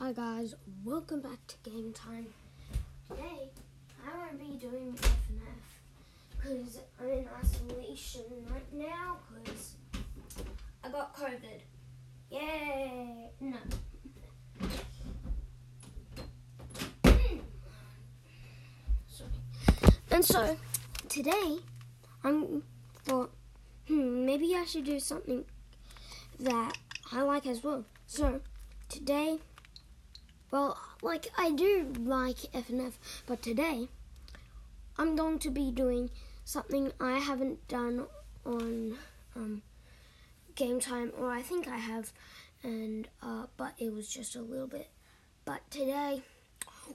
Hi guys, welcome back to Game Time. Today, I won't be doing FNF because I'm in isolation right now because I got COVID. Yay! No. Sorry. And so, today, I'm thought, hmm, maybe I should do something that I like as well. So, today, well, like I do like FNF, but today I'm going to be doing something I haven't done on um, game time, or I think I have, and uh, but it was just a little bit. But today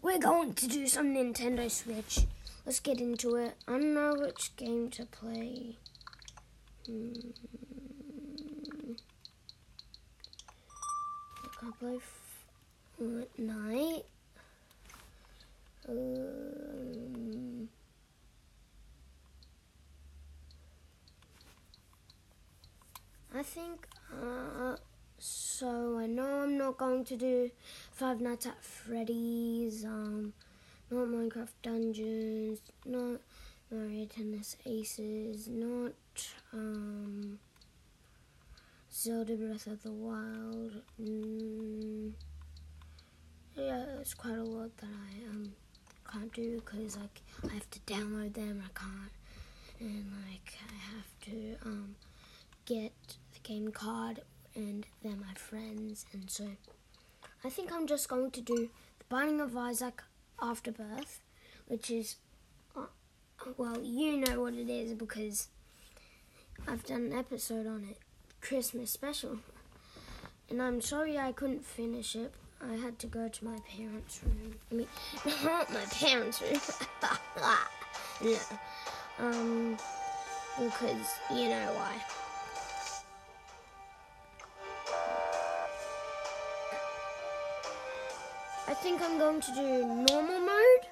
we're going to do some Nintendo Switch. Let's get into it. I don't know which game to play. Hmm. I play Fortnite. Um, I think, uh, so I know I'm not going to do Five Nights at Freddy's, um, not Minecraft Dungeons, not Mario Tennis Aces, not, um, Zelda Breath of the Wild. Mm, yeah, it's quite a lot that I um can't do because like I have to download them. I can't, and like I have to um get the game card, and they're my friends, and so I think I'm just going to do the Binding of Isaac Afterbirth, which is uh, well, you know what it is because I've done an episode on it. Christmas special. And I'm sorry I couldn't finish it. I had to go to my parents' room. I mean, not my parents' room. no. Um, because you know why. I think I'm going to do normal mode.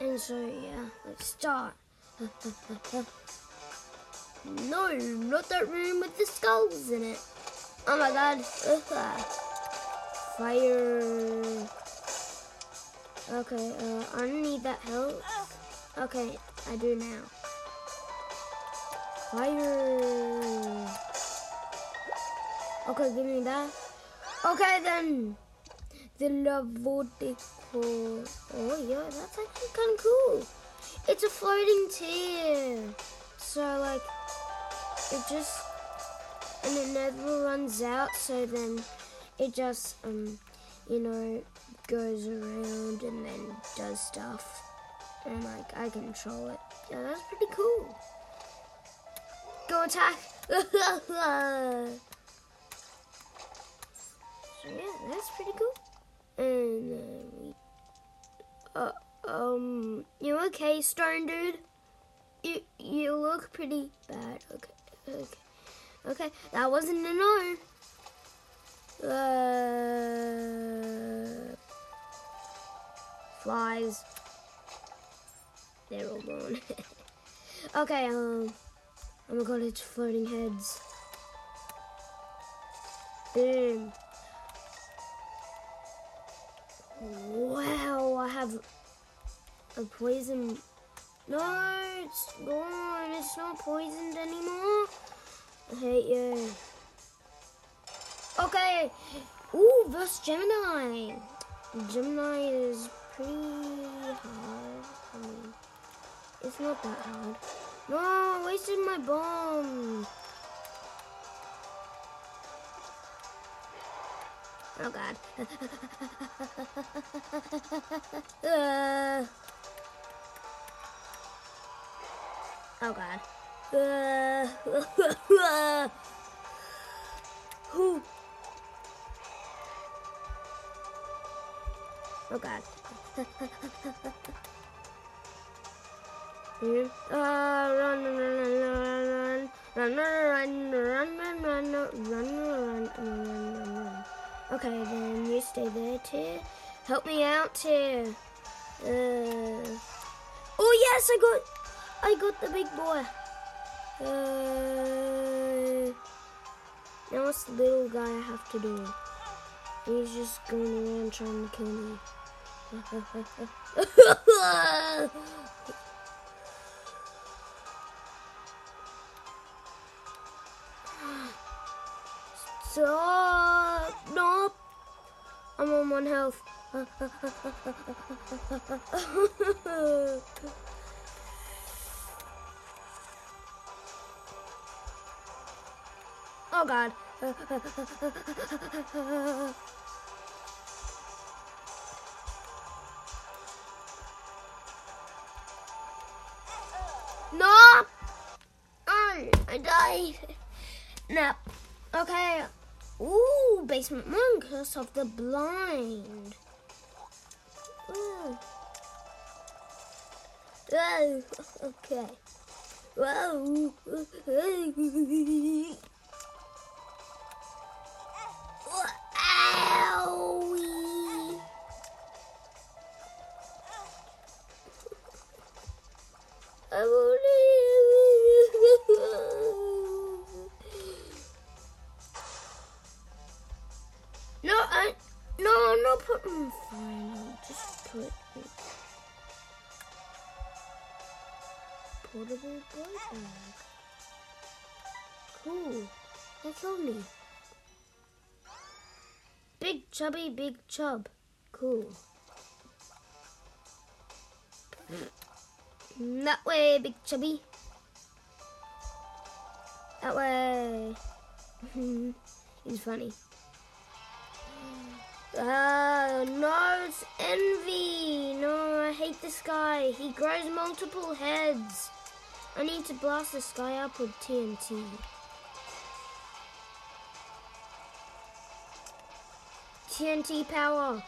And so, yeah, let's start. No, not that room with the skulls in it. Oh my god. Fire. Okay, uh, I don't need that help. Okay, I do now. Fire. Okay, give me that. Okay then. The Ludovico. Oh yeah, that's actually kind of cool. It's a floating tear. So like it just and it never runs out so then it just um you know goes around and then does stuff and like I control it. Yeah, that's pretty cool. Go attack! so yeah, that's pretty cool. And then we uh um you okay, Stone Dude? You you look pretty bad. Okay. Okay. Okay, that wasn't a no. Uh, flies. They're all gone. okay, um, oh my god, it's floating heads. Boom. Wow, I have a poison no, it's gone. It's not poisoned anymore. I hate you. Okay. Ooh, versus Gemini. Gemini is pretty hard. I mean, it's not that hard. No, I wasted my bomb. Oh god. uh. Oh god. Uh, Who? Oh god. Here. Uh, run, run, run, run, run, run, run, run, run, run, run, run, run, run. Okay, then you stay there, Tier. Help me out, Tier. Uh. Oh yes, I got. I got the big boy. Uh, now what's the little guy I have to do? He's just going around trying to kill me. Stop! Nope! I'm on one health. oh god. I died. No. Okay. Ooh, basement monk, curse of the blind. Ooh. Oh, okay. Whoa. Not fine. I'll just put it portable boy bag. Cool. That killed me. Big chubby, big chub. Cool. That way, big chubby. That way. He's funny. Uh, no, it's envy. No, I hate this guy. He grows multiple heads. I need to blast this guy up with TNT. TNT power.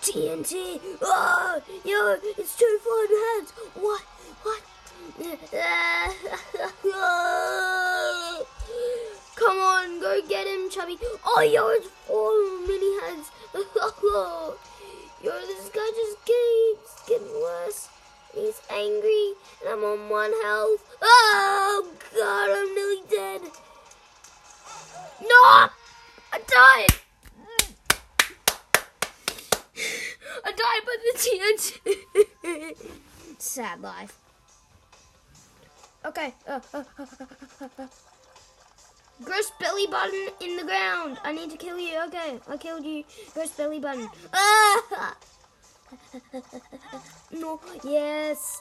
TNT. Oh, yo, it's two flying heads. What? What? Come on, go get him, Chubby. Oh, yo, it's four mini heads. yo, this guy just keeps getting worse. He's angry, and I'm on one health. Oh, God, I'm nearly dead. No! I died! I died by the TNT. Sad life. Okay. Uh, uh, uh, Gross belly button in the ground. I need to kill you. Okay, I killed you. Gross belly button. Ah! no. Yes.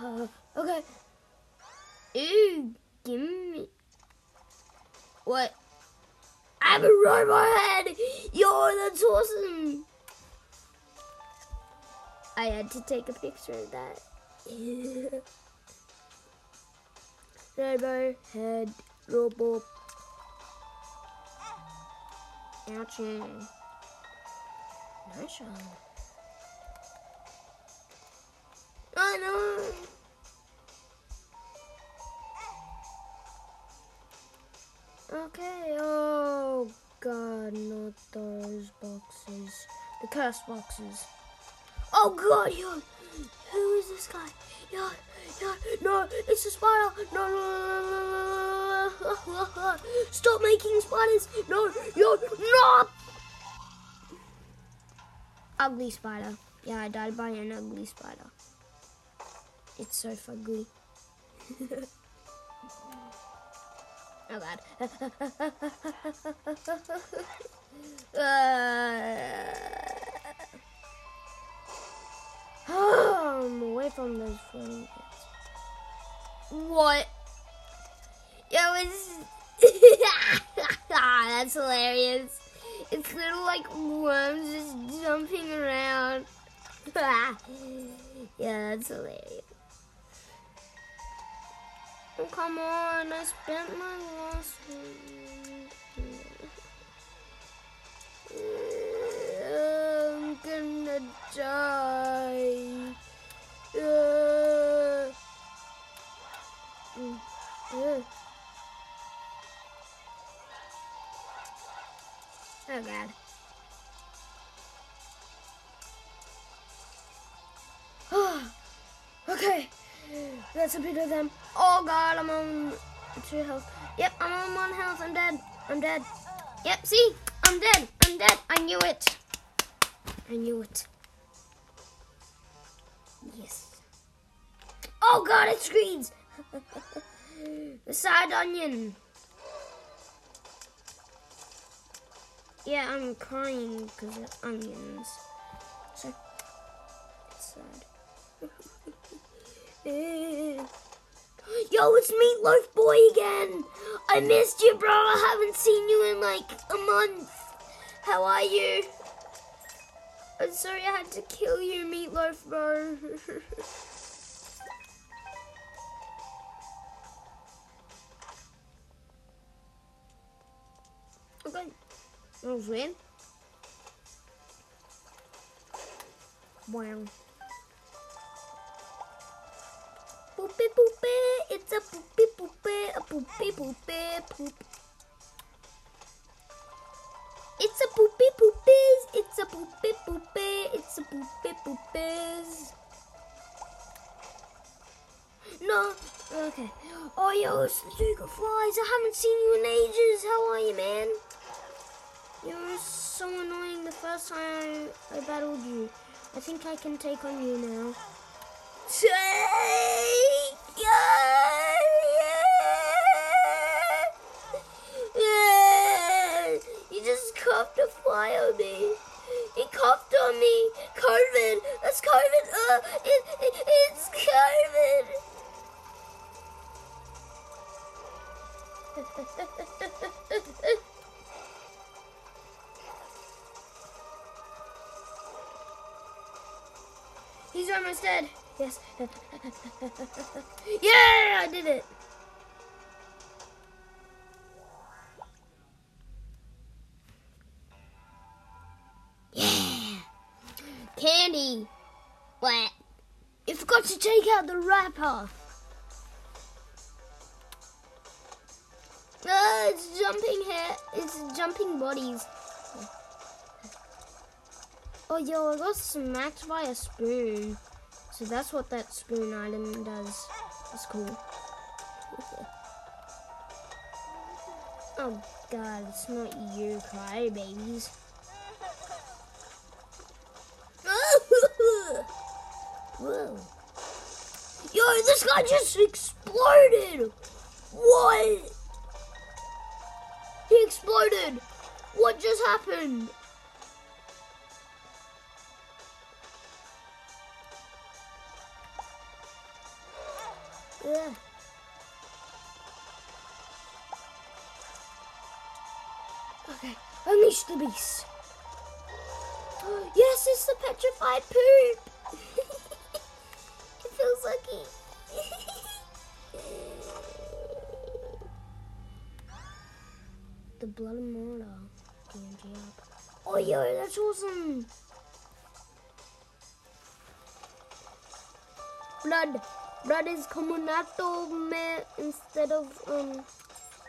okay. Ooh, give me. What? I have a robot head. Yo, that's awesome. I had to take a picture of that. Robo head robot. Ouchie. Nice one. I know. Okay, oh god, not those boxes. The curse boxes. Oh god, yo! Who is this guy? Yo, yo, no, it's a spider! No, no, no, no, no, no. Stop making spiders! No, yo, no! Ugly spider. Yeah, I died by an ugly spider. It's so fugly. Oh god. uh, I'm away from those kids. What? It was. that's hilarious. It's little like worms just jumping around. yeah, that's hilarious. Oh, come on, I spent my last. I'm gonna die. Oh god. okay. That's a bit of them. Oh god, I'm on two health. Yep, I'm on one health. I'm dead. I'm dead. Yep, see? I'm dead. I'm dead. I knew it. I knew it. Yes. Oh god, it screams! the Sad Onion. Yeah, I'm crying because of onions. So, it's sad. Yo, it's Meatloaf Boy again! I missed you, bro. I haven't seen you in like a month. How are you? I'm sorry I had to kill you, Meatloaf, bro. okay. Was weird. Wow. Poopy poopy, it's a poopy poopy, a poopy poopy poop. It's a poopy poopies, it's a poopy poopy, it's a poopy poopies. No, okay. Oh, yo, it's the Duke of Flies. I haven't seen you in ages. How are you, man? You were so annoying the first time I, I battled you. I think I can take on you now. Take You just coughed a fly on me. He coughed on me. COVID. That's COVID. Uh, it, it, it's COVID. He's almost dead. Yes. yeah, I did it. Yeah. Candy. What? You forgot to take out the wrapper. Uh, it's jumping hair. It's jumping bodies. Oh, yo, I got smacked by a spoon. So that's what that spoon item does. It's cool. oh, God, it's not you, cry babies. Whoa. Yo, this guy just exploded! What? He exploded! What just happened? Okay, unleash the beast. Yes, it's the petrified poop. it feels lucky. the blood and mortar. Oh, yo, that's awesome. Blood. Blood is of me instead of um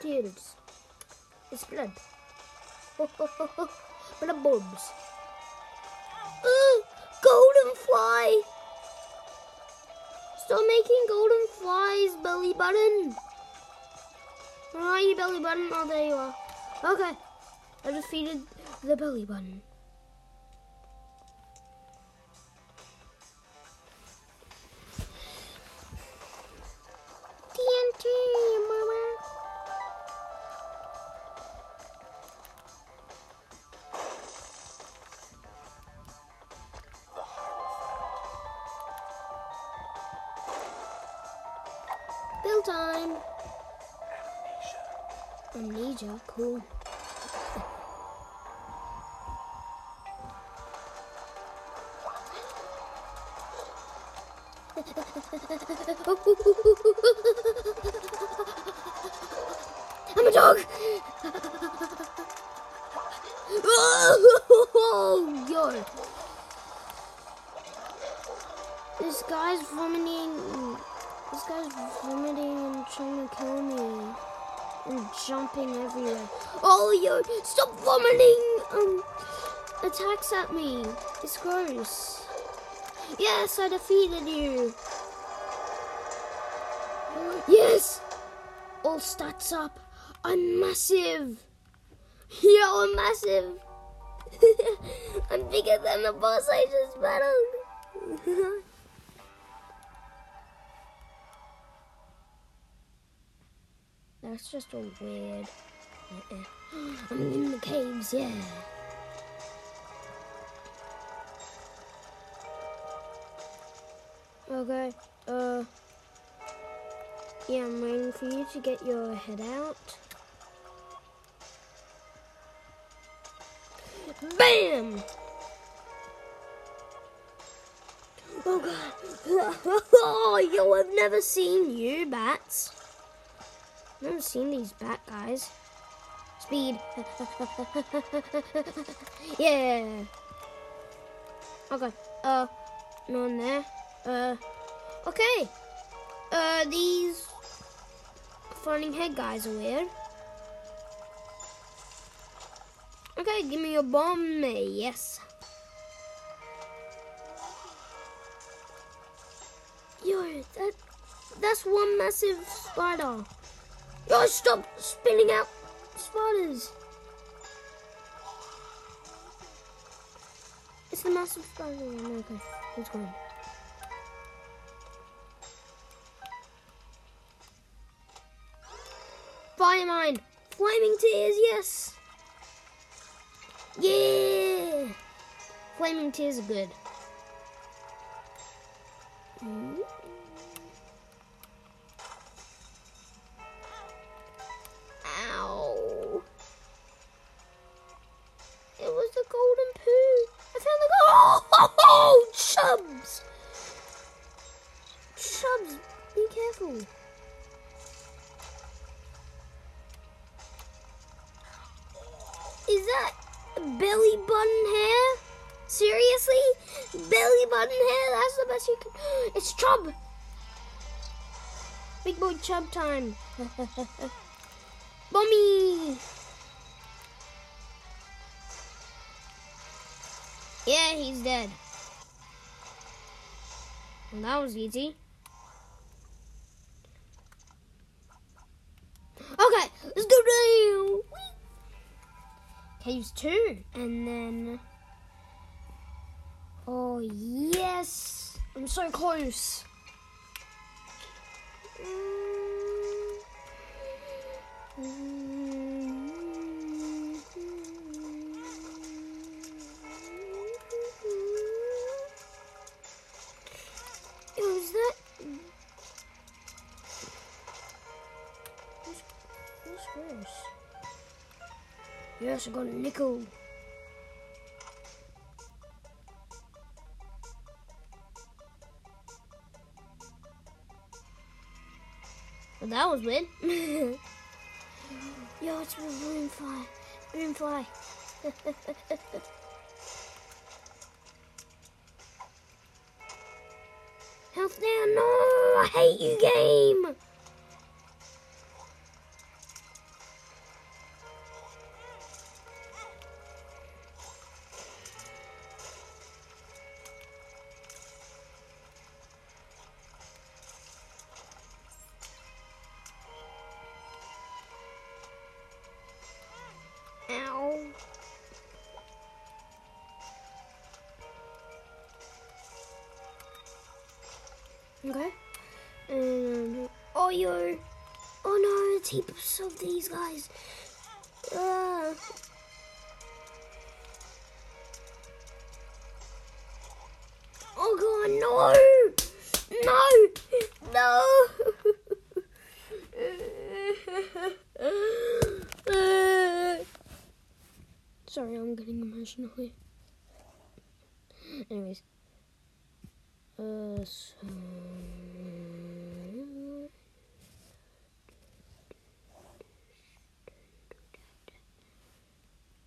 tears. It's blood. blood bulbs. Uh, golden fly. Stop making golden flies, belly button. Where are you, belly button? Oh, there you are. Okay. I defeated the belly button. TNT, mama. Bill time. Amnesia. Amnesia, cool. Dog. Oh, yo. This guy's vomiting. This guy's vomiting and trying to kill me. And jumping everywhere. Oh, yo. Stop vomiting. Um, attacks at me. It's gross. Yes, I defeated you. Yes! All stats up. I'm massive. Yo, I'm massive. I'm bigger than the boss I just battled. That's just a weird. I'm in the caves, yeah. Okay, uh. Yeah, I'm waiting for you to get your head out. BAM! Oh god. Oh, yo, I've never seen you, bats. Never seen these bat guys. Speed. yeah. Okay. Uh, no one there. Uh, okay. Uh, these finding head guys are weird. Okay, give me your bomb. Yes. Yo, that that's one massive spider. Yo, stop spilling out spiders. It's the massive spider. Okay, it's gone. Fire Mind. Flaming tears, yes. Yeah. Flaming tears are good. Mm. Ow. It was the golden poo. I found the gold. Oh, oh, chubs. Chubs, be careful. You can. It's Chub! Big boy Chub time. Bummy! Yeah, he's dead. Well, that was easy. Okay, let's go down. Caves two, and then. Oh yes, I'm so close. Is that? Worse? Yes, I got a nickel. Well, that was weird. Yo, it's a balloon fly. Balloon fly. Health down. No, I hate you, game. Okay. And oh yo, oh no, it's heaps of these guys. Uh, oh god, no, no, no. Sorry, I'm getting emotional here. Anyways. So...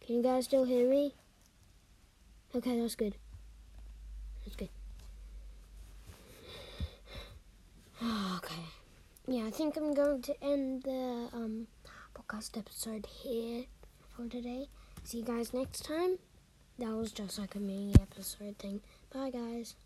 Can you guys still hear me? Okay, that's good. That's good. Okay. Yeah, I think I'm going to end the um, podcast episode here for today. See you guys next time. That was just like a mini episode thing. Bye, guys.